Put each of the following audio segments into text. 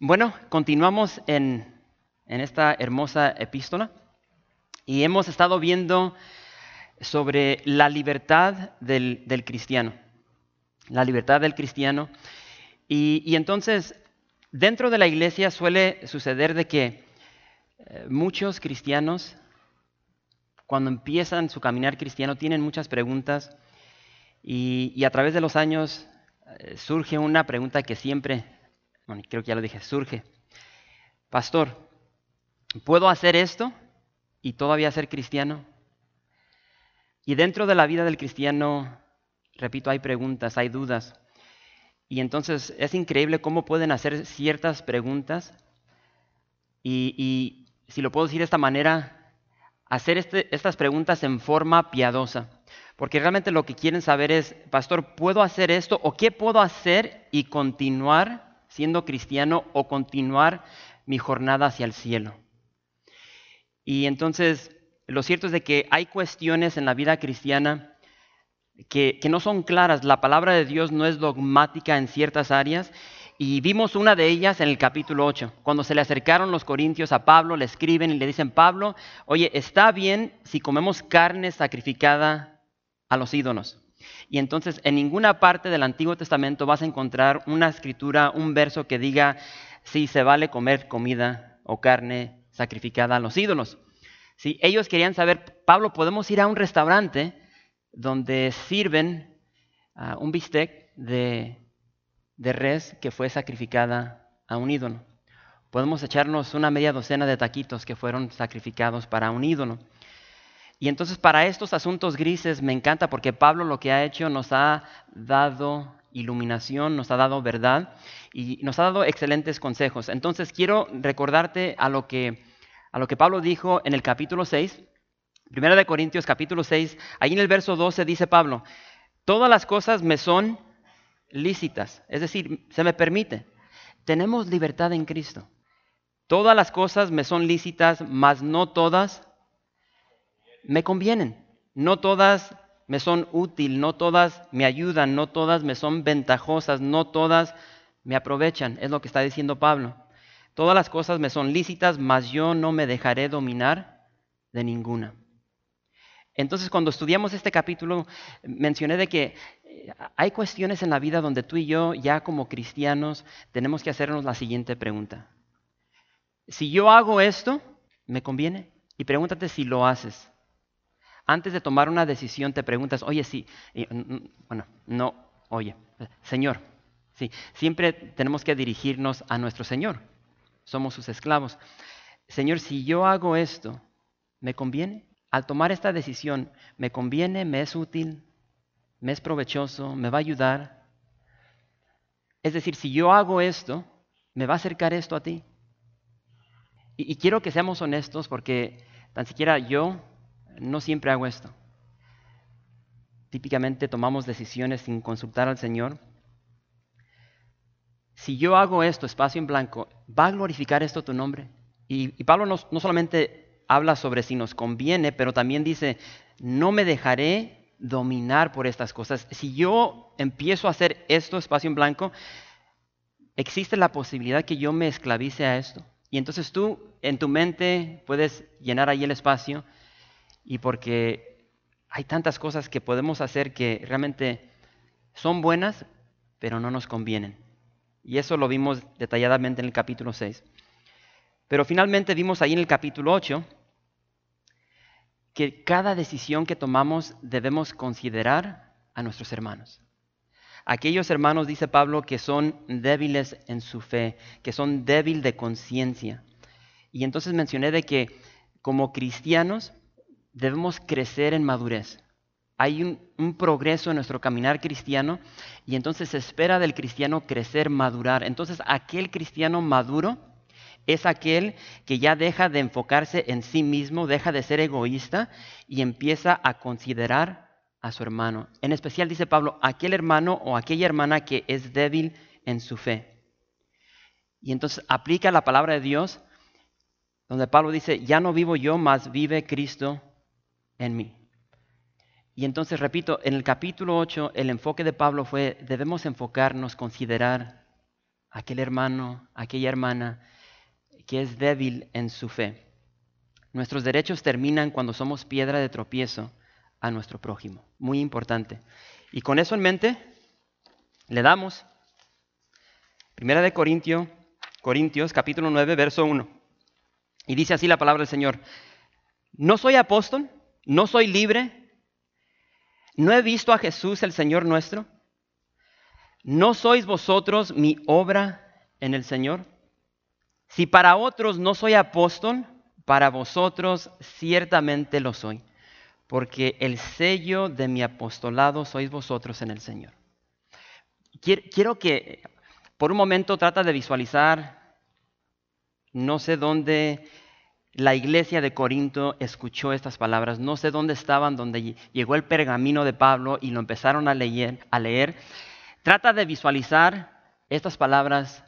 Bueno, continuamos en, esta hermosa epístola y hemos estado viendo sobre la libertad del, cristiano. La libertad del cristiano. Y, entonces, dentro de la iglesia suele suceder de que eh, muchos cristianos, cuando empiezan su caminar cristiano, tienen muchas preguntas y, a través de los años eh, surge una pregunta que siempre bueno, creo que ya lo dije, surge. Pastor, ¿puedo hacer esto y todavía ser cristiano? Y dentro de la vida del cristiano, repito, hay preguntas, hay dudas. Y entonces es increíble cómo pueden hacer ciertas preguntas y, si lo puedo decir de esta manera, hacer este, estas preguntas en forma piadosa. Porque realmente lo que quieren saber es, pastor, ¿puedo hacer esto o qué puedo hacer y continuar siendo cristiano o continuar mi jornada hacia el cielo. Y entonces, lo cierto es de que hay cuestiones en la vida cristiana que, no son claras. La palabra de Dios no es dogmática en ciertas áreas. Y vimos una de ellas en el capítulo 8, cuando se le acercaron los corintios a Pablo, le escriben y le dicen, Pablo, oye, está bien si comemos carne sacrificada a los ídolos. Y entonces en ninguna parte del Antiguo Testamento vas a encontrar una escritura, un verso que diga si se vale comer comida o carne sacrificada a los ídolos. Si ellos querían saber, Pablo, podemos ir a un restaurante donde sirven ah, un bistec de, de res que fue sacrificada a un ídolo. Podemos echarnos una media docena de taquitos que fueron sacrificados para un ídolo. Y entonces para estos asuntos grises me encanta porque Pablo lo que ha hecho nos ha dado iluminación, nos ha dado verdad y nos ha dado excelentes consejos. Entonces quiero recordarte a lo que, a lo que Pablo dijo en el capítulo 6, Primera de Corintios capítulo 6, ahí en el verso 12 dice Pablo, todas las cosas me son lícitas, es decir, se me permite. Tenemos libertad en Cristo. Todas las cosas me son lícitas, mas no todas me convienen. No todas me son útil, no todas me ayudan, no todas me son ventajosas, no todas me aprovechan. Es lo que está diciendo Pablo. Todas las cosas me son lícitas, mas yo no me dejaré dominar de ninguna. Entonces, cuando estudiamos este capítulo, mencioné de que eh, hay cuestiones en la vida donde tú y yo, ya como cristianos, tenemos que hacernos la siguiente pregunta. Si yo hago esto, ¿me conviene? Y pregúntate si lo haces antes de tomar una decisión te preguntas, oye, sí, bueno, no, oye, Señor, sí, siempre tenemos que dirigirnos a nuestro Señor, somos sus esclavos. Señor, si yo hago esto, ¿me conviene? Al tomar esta decisión, ¿me conviene? ¿Me es útil? ¿Me es provechoso? ¿Me va a ayudar? Es decir, si yo hago esto, ¿me va a acercar esto a ti? Y, y quiero que seamos honestos porque tan siquiera yo no siempre hago esto. Típicamente tomamos decisiones sin consultar al Señor. Si yo hago esto, espacio en blanco, ¿va a glorificar esto tu nombre? Y, Pablo no, no solamente habla sobre si nos conviene, pero también dice, no me dejaré dominar por estas cosas. Si yo empiezo a hacer esto, espacio en blanco, existe la posibilidad que yo me esclavice a esto. Y entonces tú en tu mente puedes llenar ahí el espacio y porque hay tantas cosas que podemos hacer que realmente son buenas, pero no nos convienen. Y eso lo vimos detalladamente en el capítulo 6. Pero finalmente vimos ahí en el capítulo 8 que cada decisión que tomamos debemos considerar a nuestros hermanos. Aquellos hermanos, dice Pablo, que son débiles en su fe, que son débiles de conciencia. Y entonces mencioné de que como cristianos debemos crecer en madurez. Hay un, progreso en nuestro caminar cristiano y entonces se espera del cristiano crecer, madurar. Entonces aquel cristiano maduro es aquel que ya deja de enfocarse en sí mismo, deja de ser egoísta y empieza a considerar a su hermano. En especial dice Pablo, aquel hermano o aquella hermana que es débil en su fe. Y entonces aplica la palabra de Dios, donde Pablo dice, ya no vivo yo, mas vive Cristo en mí. Y entonces, repito, en el capítulo 8 el enfoque de Pablo fue, debemos enfocarnos, considerar a aquel hermano, aquella hermana que es débil en su fe. Nuestros derechos terminan cuando somos piedra de tropiezo a nuestro prójimo. Muy importante. Y con eso en mente, le damos Primera de Corintios, Corintios capítulo 9, verso 1. Y dice así la palabra del Señor. No soy apóstol, no soy libre, no he visto a Jesús el Señor nuestro. ¿No sois vosotros mi obra en el Señor? Si para otros no soy apóstol, para vosotros ciertamente lo soy, porque el sello de mi apostolado sois vosotros en el Señor. Quiero que por un momento trata de visualizar, no sé dónde la iglesia de Corinto escuchó estas palabras, no sé dónde estaban, donde llegó el pergamino de Pablo y lo empezaron a leer, a leer. Trata de visualizar estas palabras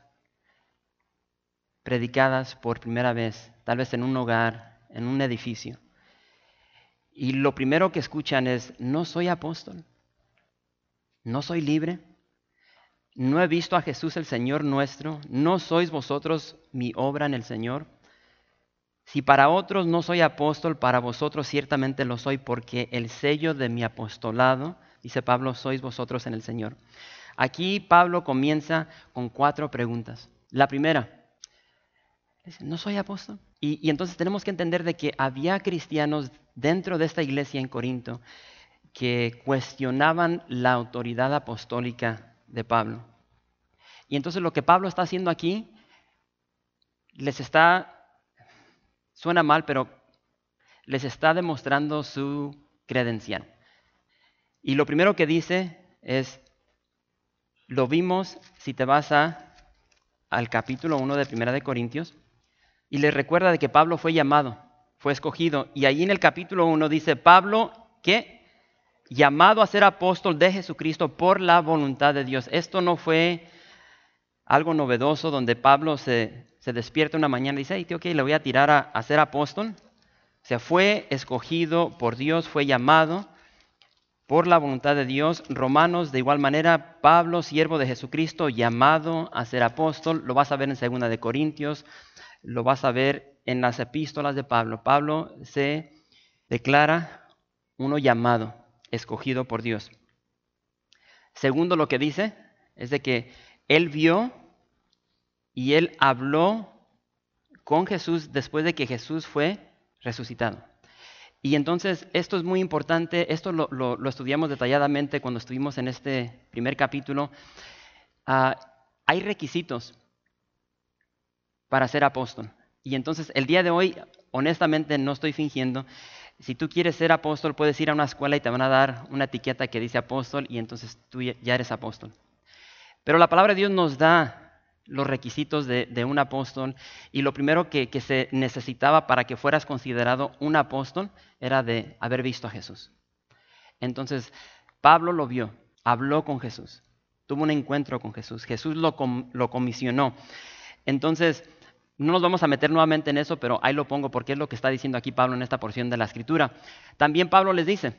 predicadas por primera vez, tal vez en un hogar, en un edificio. Y lo primero que escuchan es, no soy apóstol, no soy libre, no he visto a Jesús el Señor nuestro, no sois vosotros mi obra en el Señor. Si para otros no soy apóstol, para vosotros ciertamente lo soy, porque el sello de mi apostolado, dice Pablo, sois vosotros en el Señor. Aquí Pablo comienza con cuatro preguntas. La primera, no soy apóstol. Y, entonces tenemos que entender de que había cristianos dentro de esta iglesia en Corinto que cuestionaban la autoridad apostólica de Pablo. Y entonces lo que Pablo está haciendo aquí les está, suena mal, pero les está demostrando su credencial. Y lo primero que dice es, lo vimos si te vas a, al capítulo 1 de Primera de Corintios, y le recuerda de que Pablo fue llamado, fue escogido. Y ahí en el capítulo 1 dice, Pablo, que llamado a ser apóstol de Jesucristo por la voluntad de Dios. Esto no fue algo novedoso donde Pablo se, despierta una mañana y dice, hey, ok, le voy a tirar a, a ser apóstol. O sea, fue escogido por Dios, fue llamado por la voluntad de Dios. Romanos, de igual manera, Pablo, siervo de Jesucristo, llamado a ser apóstol. Lo vas a ver en segunda de Corintios lo vas a ver en las epístolas de Pablo. Pablo se declara uno llamado, escogido por Dios. Segundo, lo que dice es de que él vio y él habló con Jesús después de que Jesús fue resucitado. Y entonces esto es muy importante, esto lo, estudiamos detalladamente cuando estuvimos en este primer capítulo. Ah, hay requisitos para ser apóstol. Y entonces el día de hoy, honestamente, no estoy fingiendo. Si tú quieres ser apóstol, puedes ir a una escuela y te van a dar una etiqueta que dice apóstol y entonces tú ya eres apóstol. Pero la palabra de Dios nos da los requisitos de, un apóstol y lo primero que, se necesitaba para que fueras considerado un apóstol era de haber visto a Jesús. Entonces, Pablo lo vio, habló con Jesús, tuvo un encuentro con Jesús, Jesús lo, lo comisionó. Entonces, no nos vamos a meter nuevamente en eso, pero ahí lo pongo porque es lo que está diciendo aquí Pablo en esta porción de la escritura. También Pablo les dice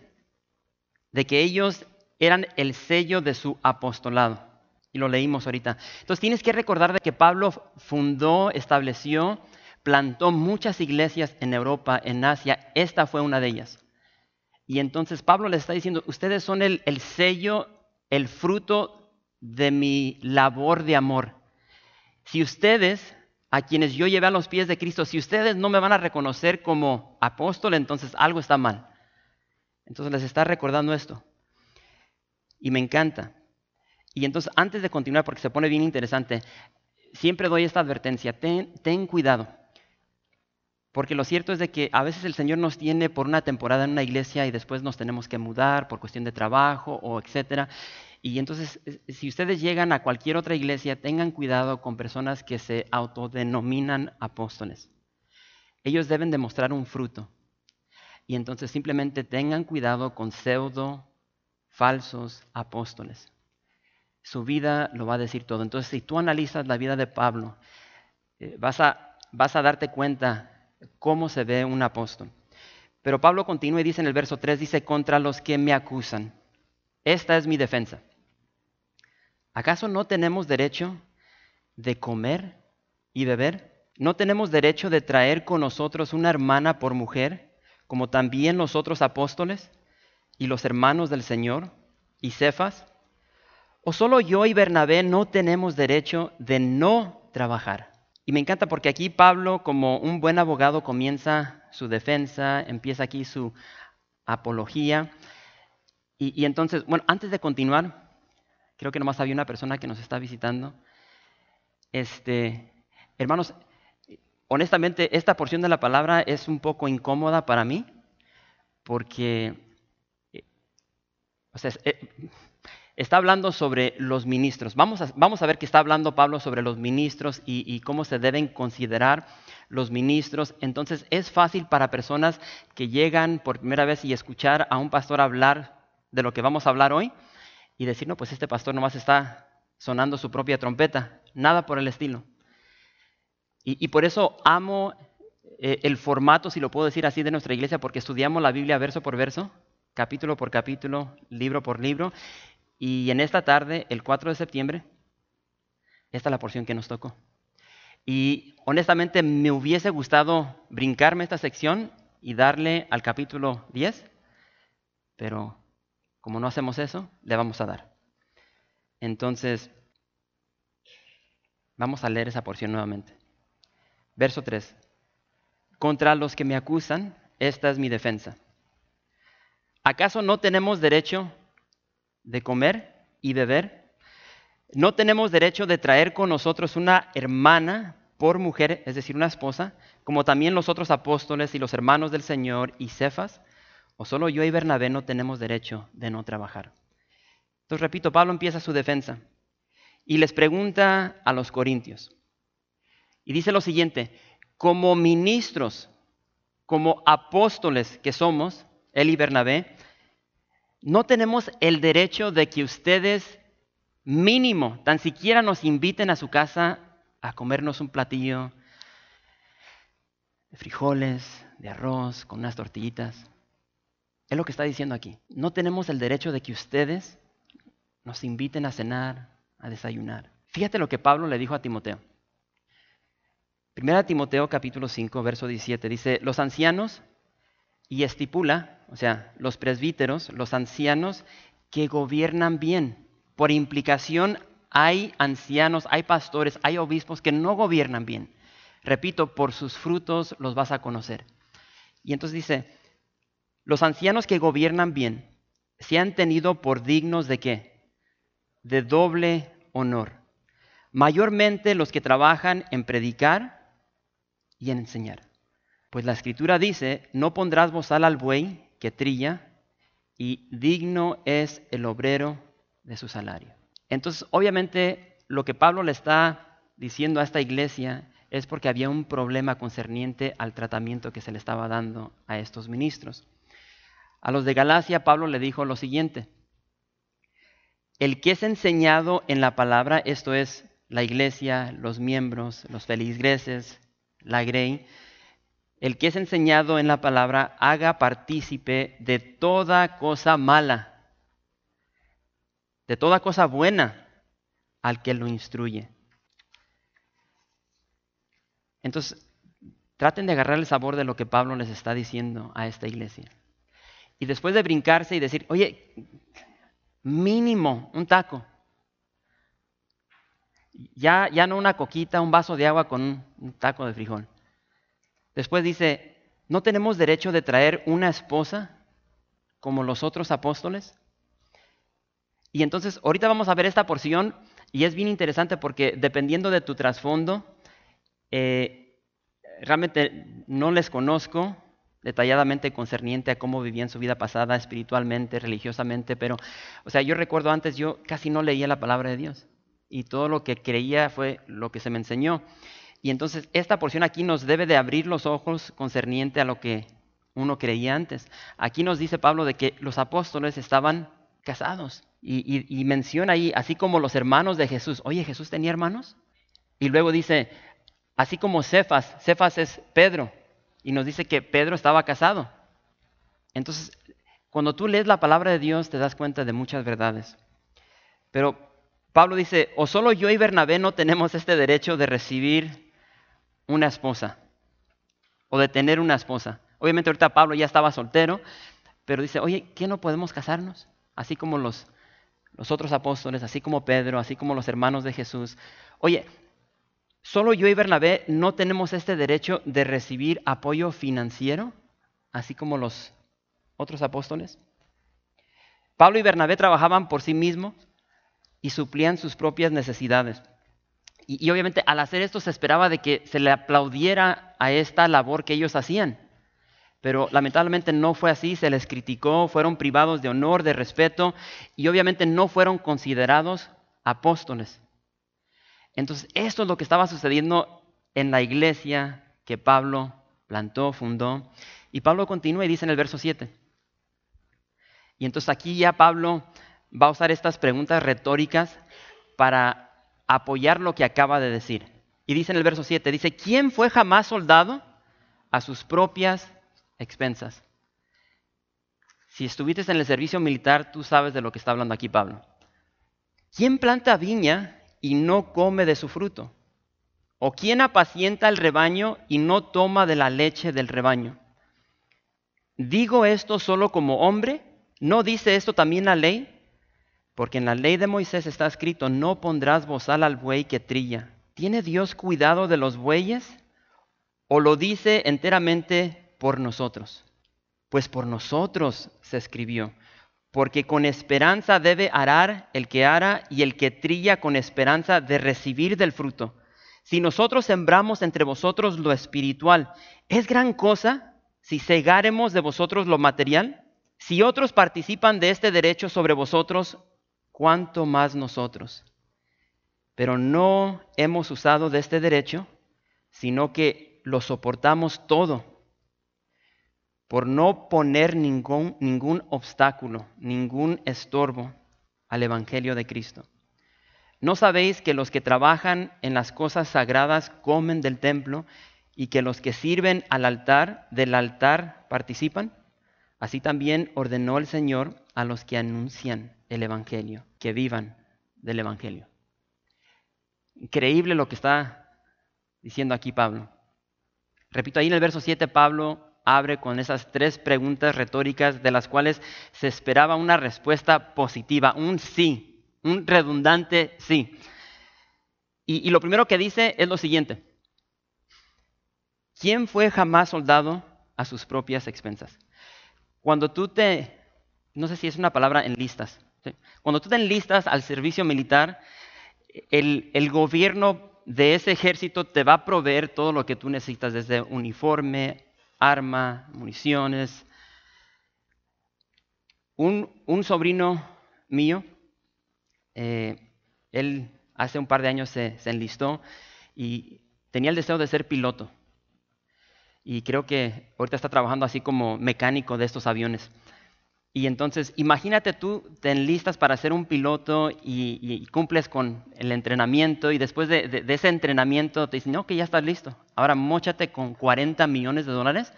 de que ellos eran el sello de su apostolado. Y lo leímos ahorita. Entonces tienes que recordar de que Pablo fundó, estableció, plantó muchas iglesias en Europa, en Asia. Esta fue una de ellas. Y entonces Pablo les está diciendo, ustedes son el, el sello, el fruto de mi labor de amor. Si ustedes a quienes yo llevé a los pies de Cristo, si ustedes no me van a reconocer como apóstol, entonces algo está mal. Entonces les está recordando esto. Y me encanta. Y entonces antes de continuar, porque se pone bien interesante, siempre doy esta advertencia, ten, ten cuidado. Porque lo cierto es de que a veces el Señor nos tiene por una temporada en una iglesia y después nos tenemos que mudar por cuestión de trabajo o etcétera. Y entonces, si ustedes llegan a cualquier otra iglesia, tengan cuidado con personas que se autodenominan apóstoles. Ellos deben demostrar un fruto. Y entonces simplemente tengan cuidado con pseudo falsos apóstoles. Su vida lo va a decir todo. Entonces, si tú analizas la vida de Pablo, eh, vas, a, vas a darte cuenta cómo se ve un apóstol. Pero Pablo continúa y dice en el verso 3, dice, contra los que me acusan. Esta es mi defensa. ¿Acaso no tenemos derecho de comer y beber? ¿No tenemos derecho de traer con nosotros una hermana por mujer, como también los otros apóstoles y los hermanos del Señor y Cefas? ¿O solo yo y Bernabé no tenemos derecho de no trabajar? Y me encanta porque aquí Pablo, como un buen abogado, comienza su defensa, empieza aquí su apología. Y, entonces, bueno, antes de continuar, creo que nomás había una persona que nos está visitando. Este, hermanos, honestamente, esta porción de la palabra es un poco incómoda para mí, porque, eh, o sea, eh, está hablando sobre los ministros. Vamos a, vamos a, ver que está hablando Pablo sobre los ministros y, y, cómo se deben considerar los ministros. Entonces es fácil para personas que llegan por primera vez y escuchar a un pastor hablar de lo que vamos a hablar hoy y decir, no, pues este pastor nomás está sonando su propia trompeta, nada por el estilo. Y, por eso amo eh, el formato, si lo puedo decir así, de nuestra iglesia, porque estudiamos la Biblia verso por verso, capítulo por capítulo, libro por libro. Y en esta tarde, el 4 de septiembre, esta es la porción que nos tocó. Y honestamente me hubiese gustado brincarme esta sección y darle al capítulo 10, pero como no hacemos eso, le vamos a dar. Entonces, vamos a leer esa porción nuevamente. Verso 3. Contra los que me acusan, esta es mi defensa. ¿Acaso no tenemos derecho de comer y beber? ¿No tenemos derecho de traer con nosotros una hermana por mujer, es decir, una esposa, como también los otros apóstoles y los hermanos del Señor y Cefas? ¿O solo yo y Bernabé no tenemos derecho de no trabajar? Entonces, repito, Pablo empieza su defensa y les pregunta a los corintios. Y dice lo siguiente, como ministros, como apóstoles que somos, él y Bernabé, no tenemos el derecho de que ustedes mínimo, tan siquiera nos inviten a su casa a comernos un platillo de frijoles, de arroz, con unas tortillitas. Es lo que está diciendo aquí. No tenemos el derecho de que ustedes nos inviten a cenar, a desayunar. Fíjate lo que Pablo le dijo a Timoteo. Primera Timoteo capítulo 5, verso 17 dice, los ancianos, y estipula, o sea, los presbíteros, los ancianos que gobiernan bien. Por implicación hay ancianos, hay pastores, hay obispos que no gobiernan bien. Repito, por sus frutos los vas a conocer. Y entonces dice, los ancianos que gobiernan bien se han tenido por dignos de qué? De doble honor. Mayormente los que trabajan en predicar y en enseñar. Pues la escritura dice, no pondrás bozal al buey que trilla, y digno es el obrero de su salario. Entonces, obviamente, lo que Pablo le está diciendo a esta iglesia es porque había un problema concerniente al tratamiento que se le estaba dando a estos ministros. A los de Galacia, Pablo le dijo lo siguiente, el que es enseñado en la palabra, esto es la iglesia, los miembros, los feligreses, la grey, el que es enseñado en la palabra haga partícipe de toda cosa mala, de toda cosa buena al que lo instruye. Entonces, traten de agarrar el sabor de lo que Pablo les está diciendo a esta iglesia. Y después de brincarse y decir, oye, mínimo un taco. Ya, ya no una coquita, un vaso de agua con un, taco de frijol. Después dice, ¿no tenemos derecho de traer una esposa como los otros apóstoles? Y entonces, ahorita vamos a ver esta porción y es bien interesante porque dependiendo de tu trasfondo, eh, realmente no les conozco, detalladamente concerniente a cómo vivían su vida pasada espiritualmente, religiosamente, pero, o sea, yo recuerdo antes, yo casi no leía la palabra de Dios y todo lo que creía fue lo que se me enseñó. Y entonces esta porción aquí nos debe de abrir los ojos concerniente a lo que uno creía antes. Aquí nos dice Pablo de que los apóstoles estaban casados y, menciona ahí, así como los hermanos de Jesús. Oye, ¿Jesús tenía hermanos? Y luego dice, así como Cefas, Cefas es Pedro, y nos dice que Pedro estaba casado. Entonces, cuando tú lees la palabra de Dios te das cuenta de muchas verdades. Pero Pablo dice, o solo yo y Bernabé no tenemos este derecho de recibir una esposa o de tener una esposa. Obviamente ahorita Pablo ya estaba soltero, pero dice, oye, ¿qué no podemos casarnos? Así como los, los otros apóstoles, así como Pedro, así como los hermanos de Jesús. Oye, Solo yo y Bernabé no tenemos este derecho de recibir apoyo financiero, así como los otros apóstoles. Pablo y Bernabé trabajaban por sí mismos y suplían sus propias necesidades. Y, obviamente al hacer esto se esperaba de que se le aplaudiera a esta labor que ellos hacían. Pero lamentablemente no fue así, se les criticó, fueron privados de honor, de respeto y obviamente no fueron considerados apóstoles. Entonces, esto es lo que estaba sucediendo en la iglesia que Pablo plantó, fundó. Y Pablo continúa y dice en el verso 7. Y entonces aquí ya Pablo va a usar estas preguntas retóricas para apoyar lo que acaba de decir. Y dice en el verso 7, dice, ¿quién fue jamás soldado a sus propias expensas? Si estuviste en el servicio militar, tú sabes de lo que está hablando aquí Pablo. ¿Quién planta viña y no come de su fruto? ¿O quién apacienta el rebaño y no toma de la leche del rebaño? ¿Digo esto solo como hombre? ¿No dice esto también la ley? Porque en la ley de Moisés está escrito, no pondrás bozal al buey que trilla. ¿Tiene Dios cuidado de los bueyes? ¿O lo dice enteramente por nosotros? Pues por nosotros se escribió porque con esperanza debe arar el que ara y el que trilla con esperanza de recibir del fruto. Si nosotros sembramos entre vosotros lo espiritual, ¿es gran cosa si cegáremos de vosotros lo material? Si otros participan de este derecho sobre vosotros, ¿cuánto más nosotros? Pero no hemos usado de este derecho, sino que lo soportamos todo por no poner ningún, ningún obstáculo, ningún estorbo al Evangelio de Cristo. ¿No sabéis que los que trabajan en las cosas sagradas comen del templo y que los que sirven al altar del altar participan? Así también ordenó el Señor a los que anuncian el Evangelio, que vivan del Evangelio. Increíble lo que está diciendo aquí Pablo. Repito, ahí en el verso 7 Pablo abre con esas tres preguntas retóricas de las cuales se esperaba una respuesta positiva, un sí, un redundante sí. Y, lo primero que dice es lo siguiente. ¿Quién fue jamás soldado a sus propias expensas? Cuando tú te, no sé si es una palabra en cuando tú te enlistas al servicio militar, el, gobierno de ese ejército te va a proveer todo lo que tú necesitas, desde uniforme, arma, municiones. Un, sobrino mío, eh, él hace un par de años se enlistó y tenía el deseo de ser piloto. Y creo que ahorita está trabajando así como mecánico de estos aviones. Y entonces, imagínate tú, te enlistas para ser un piloto y, cumples con el entrenamiento y después de, ese entrenamiento te dicen, no, que ya estás listo. Ahora mochate con 40 millones de dólares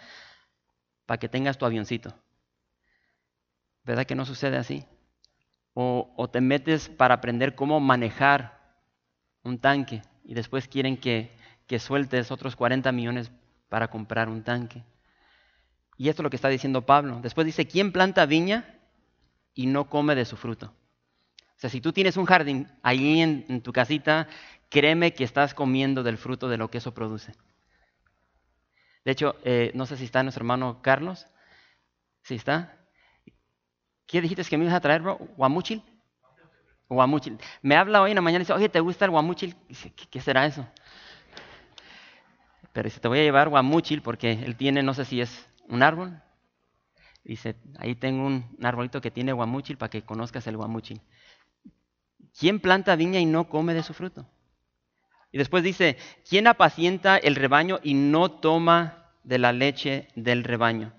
para que tengas tu avioncito. ¿Verdad que no sucede así? O, te metes para aprender cómo manejar un tanque y después quieren que, que sueltes otros 40 millones para comprar un tanque. Y esto es lo que está diciendo Pablo. Después dice, ¿quién planta viña y no come de su fruto? O sea, si tú tienes un jardín ahí en, tu casita, créeme que estás comiendo del fruto de lo que eso produce. De hecho, eh, no sé si está nuestro hermano Carlos. ¿Sí está? ¿Qué dijiste que me ibas a traer, bro? ¿Guamuchil? Guamuchil. Me habla hoy en la mañana y dice, oye, ¿te gusta el guamuchil? ¿Qué, ¿Qué será eso? Pero si te voy a llevar guamuchil porque él tiene, no sé si es un árbol. Dice, ahí tengo un, arbolito que tiene guamuchil para que conozcas el guamuchil. ¿Quién planta viña y no come de su fruto? Y después dice, ¿quién apacienta el rebaño y no toma de la leche del rebaño?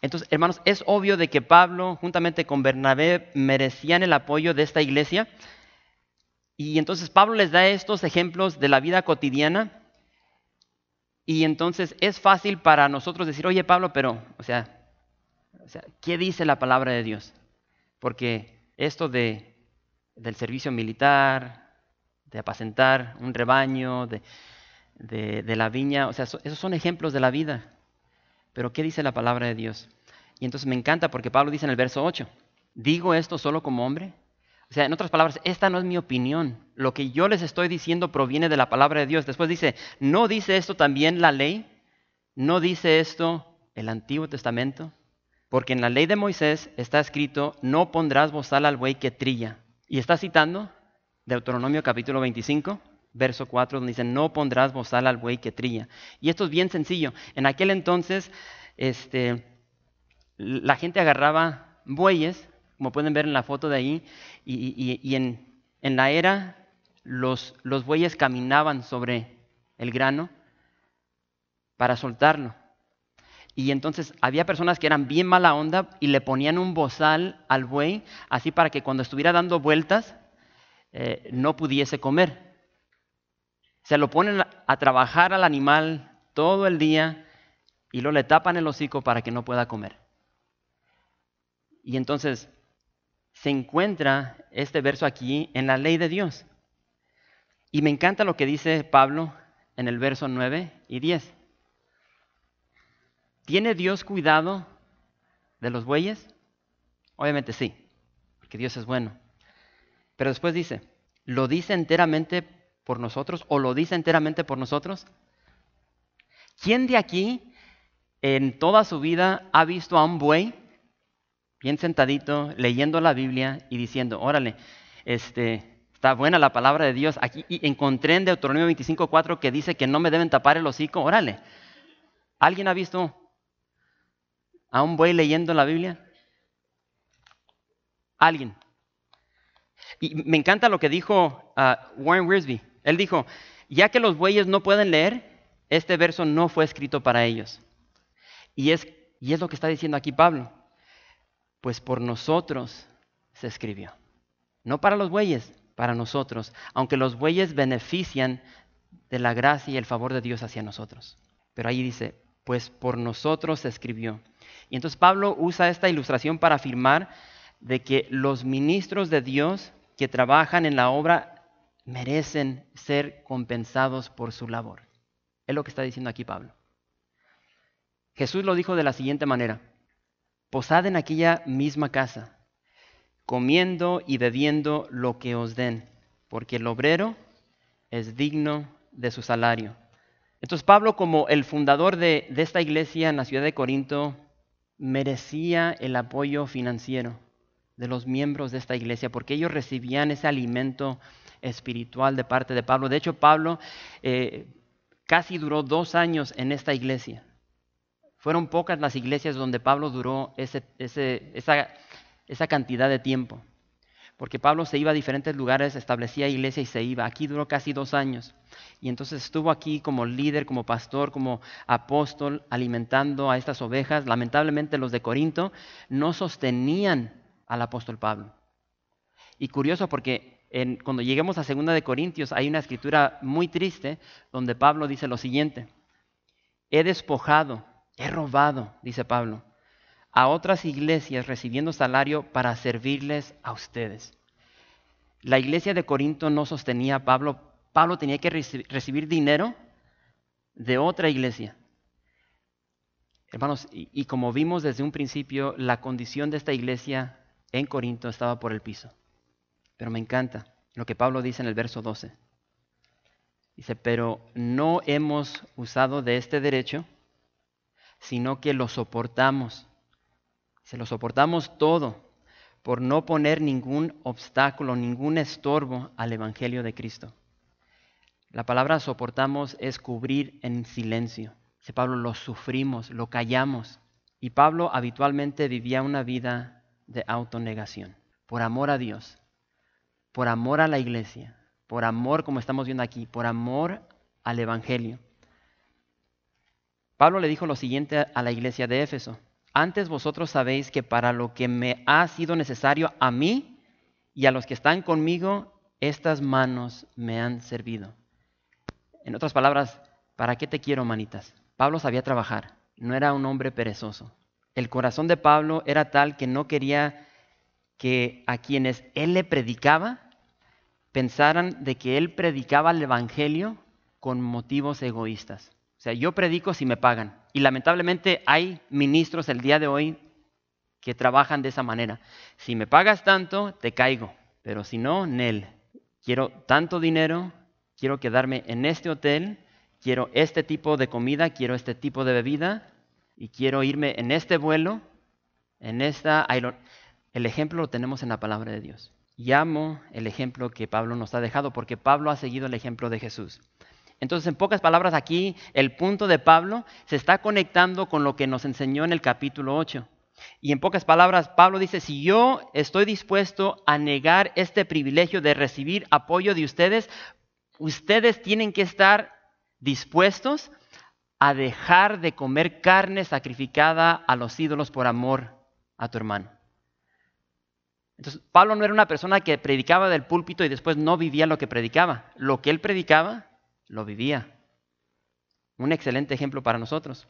Entonces, hermanos, es obvio de que Pablo, juntamente con Bernabé, merecían el apoyo de esta iglesia. Y entonces Pablo les da estos ejemplos de la vida cotidiana. Y entonces es fácil para nosotros decir, oye Pablo, pero, o sea, ¿qué dice la palabra de Dios? Porque esto de, del servicio militar, de apacentar un rebaño, de, de la viña, o sea, esos son ejemplos de la vida. Pero ¿qué dice la palabra de Dios? Y entonces me encanta porque Pablo dice en el verso 8, ¿digo esto solo como hombre? O sea, en otras palabras, esta no es mi opinión. Lo que yo les estoy diciendo proviene de la palabra de Dios. Después dice, ¿no dice esto también la ley? ¿No dice esto el Antiguo Testamento? Porque en la ley de Moisés está escrito, no pondrás bozal al buey que trilla. Y está citando Deuteronomio capítulo 25, verso 4, donde dice, no pondrás bozal al buey que trilla. Y esto es bien sencillo. En aquel entonces, este, la gente agarraba bueyes, como pueden ver en la foto de ahí, y, en, en, la era los, los bueyes caminaban sobre el grano para soltarlo. Y entonces había personas que eran bien mala onda y le ponían un bozal al buey, así para que cuando estuviera dando vueltas eh, no pudiese comer. Se lo ponen a trabajar al animal todo el día y luego le tapan el hocico para que no pueda comer. Y entonces se encuentra este verso aquí en la ley de Dios. Y me encanta lo que dice Pablo en el verso 9 y 10. ¿Tiene Dios cuidado de los bueyes? Obviamente sí, porque Dios es bueno. Pero después dice, ¿lo dice enteramente por nosotros o lo dice enteramente por nosotros? ¿Quién de aquí en toda su vida ha visto a un buey bien sentadito leyendo la Biblia y diciendo, órale, este, está buena la palabra de Dios. Aquí encontré en Deuteronomio 25.4 que dice que no me deben tapar el hocico, órale. ¿Alguien ha visto a un buey leyendo la Biblia? ¿Alguien? Y me encanta lo que dijo ah, Warren Wiersbe. Él dijo, ya que los bueyes no pueden leer, este verso no fue escrito para ellos. Y es, y es lo que está diciendo aquí Pablo. Pues por nosotros se escribió. No para los bueyes, para nosotros. Aunque los bueyes benefician de la gracia y el favor de Dios hacia nosotros. Pero ahí dice, pues por nosotros se escribió. Y entonces Pablo usa esta ilustración para afirmar de que los ministros de Dios que trabajan en la obra merecen ser compensados por su labor. Es lo que está diciendo aquí Pablo. Jesús lo dijo de la siguiente manera, posad en aquella misma casa, comiendo y bebiendo lo que os den, porque el obrero es digno de su salario. Entonces Pablo, como el fundador de, esta iglesia en la ciudad de Corinto, merecía el apoyo financiero de los miembros de esta iglesia, porque ellos recibían ese alimento espiritual de parte de Pablo. De hecho, Pablo eh, casi duró dos años en esta iglesia. Fueron pocas las iglesias donde Pablo duró esa, esa cantidad de tiempo. Porque Pablo se iba a diferentes lugares, establecía iglesia y se iba. Aquí duró casi dos años. Y entonces estuvo aquí como líder, como pastor, como apóstol, alimentando a estas ovejas. Lamentablemente los de Corinto no sostenían al apóstol Pablo. Y curioso porque cuando lleguemos a Segunda de Corintios hay una escritura muy triste donde Pablo dice lo siguiente, he despojado, he robado, dice Pablo, a otras iglesias recibiendo salario para servirles a ustedes. La iglesia de Corinto no sostenía a Pablo, Pablo tenía que recibir dinero de otra iglesia. Hermanos, y como vimos desde un principio, la condición de esta iglesia en Corinto estaba por el piso. Pero me encanta lo que Pablo dice en el verso 12. Dice, pero no hemos usado de este derecho, sino que lo soportamos. Se lo soportamos todo por no poner ningún obstáculo, ningún estorbo al Evangelio de Cristo. La palabra soportamos es cubrir en silencio. Dice Pablo, lo sufrimos, lo callamos. Y Pablo habitualmente vivía una vida de autonegación, por amor a Dios, por amor a la iglesia, por amor, como estamos viendo aquí, por amor al Evangelio. Pablo le dijo lo siguiente a la iglesia de Éfeso. Antes vosotros sabéis que para lo que me ha sido necesario a mí y a los que están conmigo, estas manos me han servido. En otras palabras, ¿para qué te quiero, manitas? Pablo sabía trabajar, no era un hombre perezoso. El corazón de Pablo era tal que no quería que a quienes él le predicaba pensaran de que él predicaba el Evangelio con motivos egoístas. Sea, yo predico si me pagan. Y lamentablemente hay ministros el día de hoy que trabajan de esa manera. Si me pagas tanto, te caigo. Pero si no, Nel, quiero tanto dinero, quiero quedarme en este hotel, quiero este tipo de comida, quiero este tipo de bebida y quiero irme en este vuelo, en esta... El ejemplo lo tenemos en la palabra de Dios. Llamo el ejemplo que Pablo nos ha dejado porque Pablo ha seguido el ejemplo de Jesús. Entonces, en pocas palabras, aquí el punto de Pablo se está conectando con lo que nos enseñó en el capítulo 8. Y en pocas palabras, Pablo dice, si yo estoy dispuesto a negar este privilegio de recibir apoyo de ustedes, ustedes tienen que estar dispuestos a dejar de comer carne sacrificada a los ídolos por amor a tu hermano. Entonces, Pablo no era una persona que predicaba del púlpito y después no vivía lo que predicaba. Lo que él predicaba, lo vivía. Un excelente ejemplo para nosotros.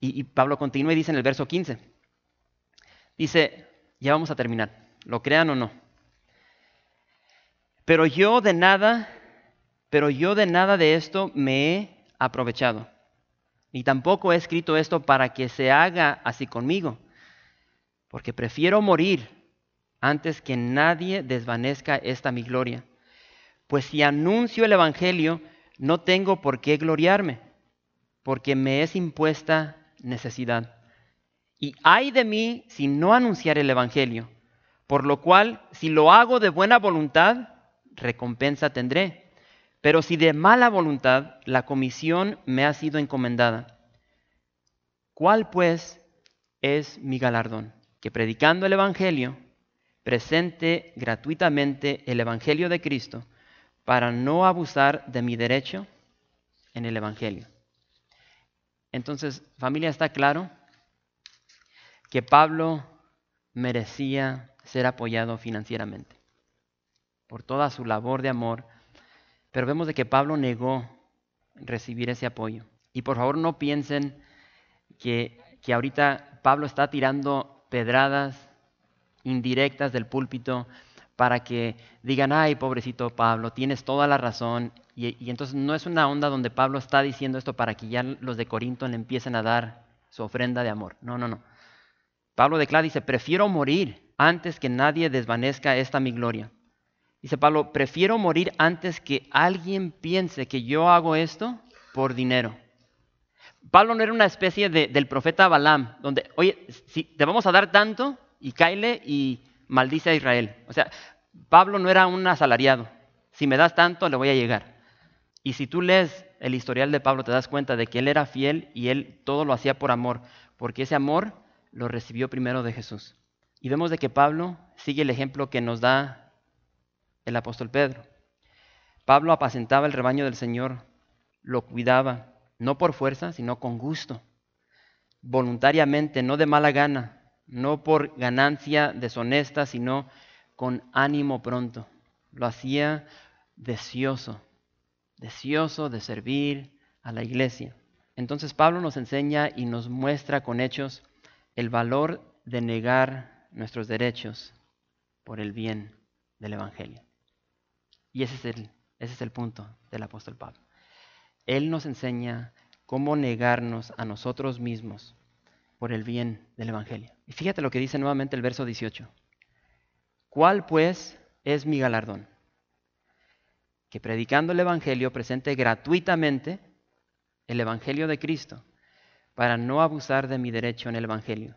Y, Pablo continúa y dice en el verso 15, dice, ya vamos a terminar, lo crean o no. Pero yo de nada, pero yo de nada de esto me he aprovechado. Ni tampoco he escrito esto para que se haga así conmigo, porque prefiero morir antes que nadie desvanezca esta mi gloria. Pues si anuncio el Evangelio, no tengo por qué gloriarme, porque me es impuesta necesidad. Y hay de mí si no anunciar el Evangelio, por lo cual, si lo hago de buena voluntad, recompensa tendré. Pero si de mala voluntad, la comisión me ha sido encomendada. ¿Cuál pues es mi galardón? Que predicando el Evangelio, presente gratuitamente el Evangelio de Cristo para no abusar de mi derecho en el Evangelio. Entonces, familia, está claro que Pablo merecía ser apoyado financieramente por toda su labor de amor, pero vemos de que Pablo negó recibir ese apoyo. Y por favor no piensen que, que ahorita Pablo está tirando pedradas indirectas del púlpito para que digan, ay, pobrecito Pablo, tienes toda la razón. Y, entonces no es una onda donde Pablo está diciendo esto para que ya los de Corinto le empiecen a dar su ofrenda de amor. No, no, no. Pablo declara, dice, prefiero morir antes que nadie desvanezca esta mi gloria. Dice Pablo, prefiero morir antes que alguien piense que yo hago esto por dinero. Pablo no era una especie de, del profeta Balaam, donde, oye, si te vamos a dar tanto, y caile y maldice a Israel. O sea, Pablo no era un asalariado. Si me das tanto, le voy a llegar. Y si tú lees el historial de Pablo, te das cuenta de que él era fiel y él todo lo hacía por amor, porque ese amor lo recibió primero de Jesús. Y vemos de que Pablo sigue el ejemplo que nos da el apóstol Pedro. Pablo apacentaba el rebaño del Señor, lo cuidaba, no por fuerza, sino con gusto, voluntariamente, no de mala gana, no por ganancia deshonesta, sino con ánimo pronto. Lo hacía deseoso, deseoso de servir a la iglesia. Entonces Pablo nos enseña y nos muestra con hechos el valor de negar nuestros derechos por el bien del Evangelio. Y ese es el, ese es el punto del apóstol Pablo. Él nos enseña cómo negarnos a nosotros mismos por el bien del Evangelio. Y fíjate lo que dice nuevamente el verso 18. ¿Cuál pues es mi galardón? Que predicando el Evangelio presente gratuitamente el Evangelio de Cristo para no abusar de mi derecho en el Evangelio.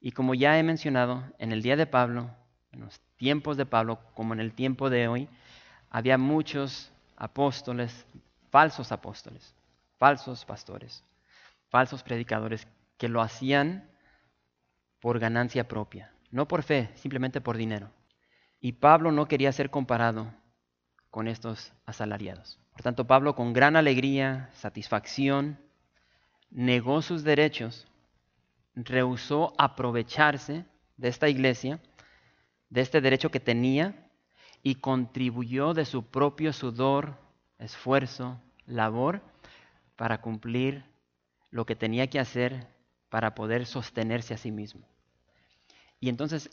Y como ya he mencionado, en el día de Pablo, en los tiempos de Pablo, como en el tiempo de hoy, había muchos apóstoles, falsos apóstoles, falsos pastores, falsos predicadores que lo hacían por ganancia propia, no por fe, simplemente por dinero. Y Pablo no quería ser comparado con estos asalariados. Por tanto, Pablo con gran alegría, satisfacción, negó sus derechos, rehusó aprovecharse de esta iglesia, de este derecho que tenía, y contribuyó de su propio sudor, esfuerzo, labor, para cumplir lo que tenía que hacer para poder sostenerse a sí mismo. Y entonces,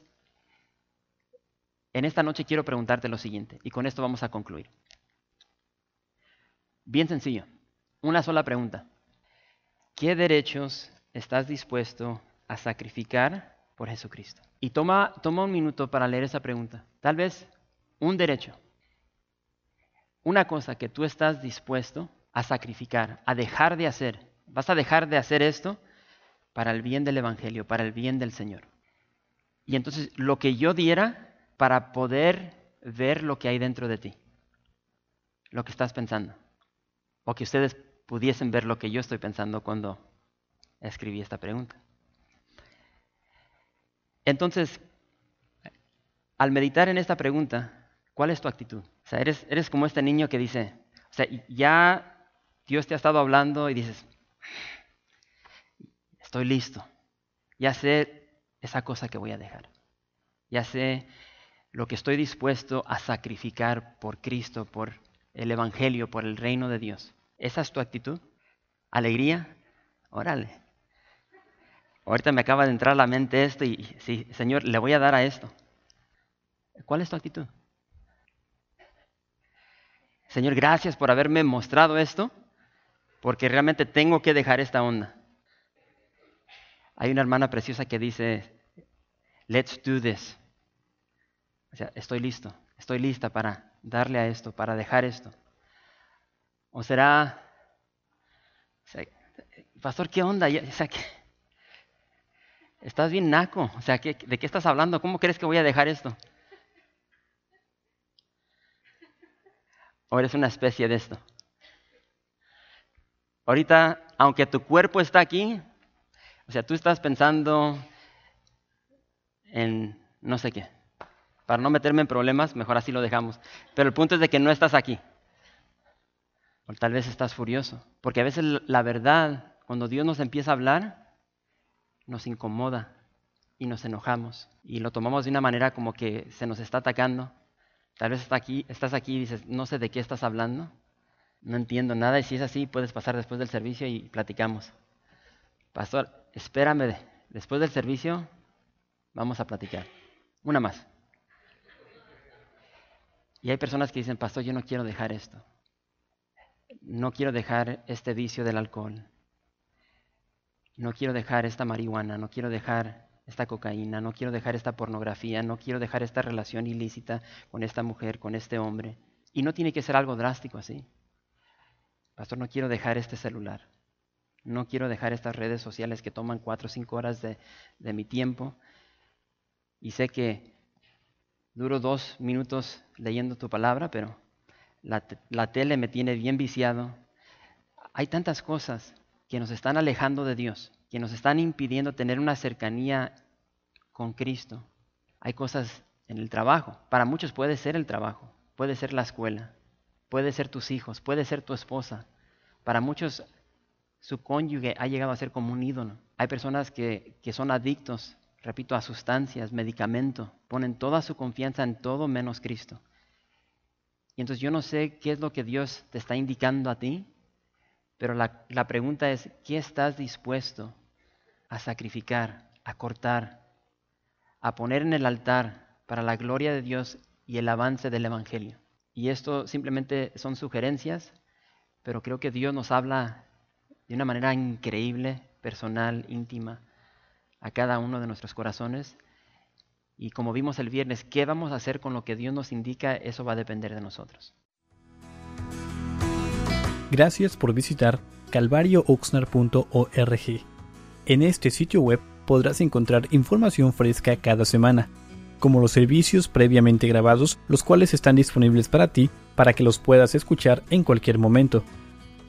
en esta noche quiero preguntarte lo siguiente, y con esto vamos a concluir. Bien sencillo, una sola pregunta. ¿Qué derechos estás dispuesto a sacrificar por Jesucristo? Y toma, toma un minuto para leer esa pregunta. Tal vez un derecho, una cosa que tú estás dispuesto a sacrificar, a dejar de hacer. Vas a dejar de hacer esto para el bien del Evangelio, para el bien del Señor. Y entonces lo que yo diera para poder ver lo que hay dentro de ti, lo que estás pensando, o que ustedes pudiesen ver lo que yo estoy pensando cuando escribí esta pregunta. Entonces, al meditar en esta pregunta, ¿Cuál es tu actitud? O sea, eres, eres como este niño que dice, o sea, ya Dios te ha estado hablando y dices, estoy listo, ya sé esa cosa que voy a dejar, ya sé lo que estoy dispuesto a sacrificar por Cristo, por el Evangelio, por el reino de Dios. ¿Esa es tu actitud? ¿Alegría? Órale. Ahorita me acaba de entrar a la mente esto y sí, Señor, le voy a dar a esto. ¿Cuál es tu actitud? Señor, gracias por haberme mostrado esto, porque realmente tengo que dejar esta onda. Hay una hermana preciosa que dice, let's do this. O sea, estoy listo, estoy lista para darle a esto, para dejar esto. O será, pastor, ¿qué onda? O sea, estás bien naco. O sea, ¿de qué estás hablando? ¿Cómo crees que voy a dejar esto? ¿O eres una especie de esto? Ahorita, aunque tu cuerpo está aquí, o sea, tú estás pensando en no sé qué. Para no meterme en problemas, mejor así lo dejamos. Pero el punto es de que no estás aquí. O tal vez estás furioso. Porque a veces la verdad, cuando Dios nos empieza a hablar, nos incomoda y nos enojamos. Y lo tomamos de una manera como que se nos está atacando. Tal vez aquí, estás aquí y dices, no sé de qué estás hablando, no entiendo nada y si es así puedes pasar después del servicio y platicamos. Pastor, espérame, después del servicio vamos a platicar. Una más. Y hay personas que dicen, pastor, yo no quiero dejar esto. No quiero dejar este vicio del alcohol. No quiero dejar esta marihuana. No quiero dejar esta cocaína, no quiero dejar esta pornografía, no quiero dejar esta relación ilícita con esta mujer, con este hombre. Y no tiene que ser algo drástico así. Pastor, no quiero dejar este celular. No quiero dejar estas redes sociales que toman cuatro o cinco horas de, mi tiempo. Y sé que duro dos minutos leyendo tu palabra, pero la, la tele me tiene bien viciado. Hay tantas cosas que nos están alejando de Dios que nos están impidiendo tener una cercanía con Cristo. Hay cosas en el trabajo. Para muchos puede ser el trabajo, puede ser la escuela, puede ser tus hijos, puede ser tu esposa. Para muchos su cónyuge ha llegado a ser como un ídolo. Hay personas que, que son adictos, repito, a sustancias, medicamento, ponen toda su confianza en todo menos Cristo. Y entonces yo no sé qué es lo que Dios te está indicando a ti, pero la, la pregunta es, ¿qué estás dispuesto a sacrificar, a cortar, a poner en el altar para la gloria de Dios y el avance del Evangelio? Y esto simplemente son sugerencias, pero creo que Dios nos habla de una manera increíble, personal, íntima, a cada uno de nuestros corazones. Y como vimos el viernes, ¿qué vamos a hacer con lo que Dios nos indica? Eso va a depender de nosotros. Gracias por visitar calvariooxnar.org. En este sitio web podrás encontrar información fresca cada semana, como los servicios previamente grabados, los cuales están disponibles para ti para que los puedas escuchar en cualquier momento.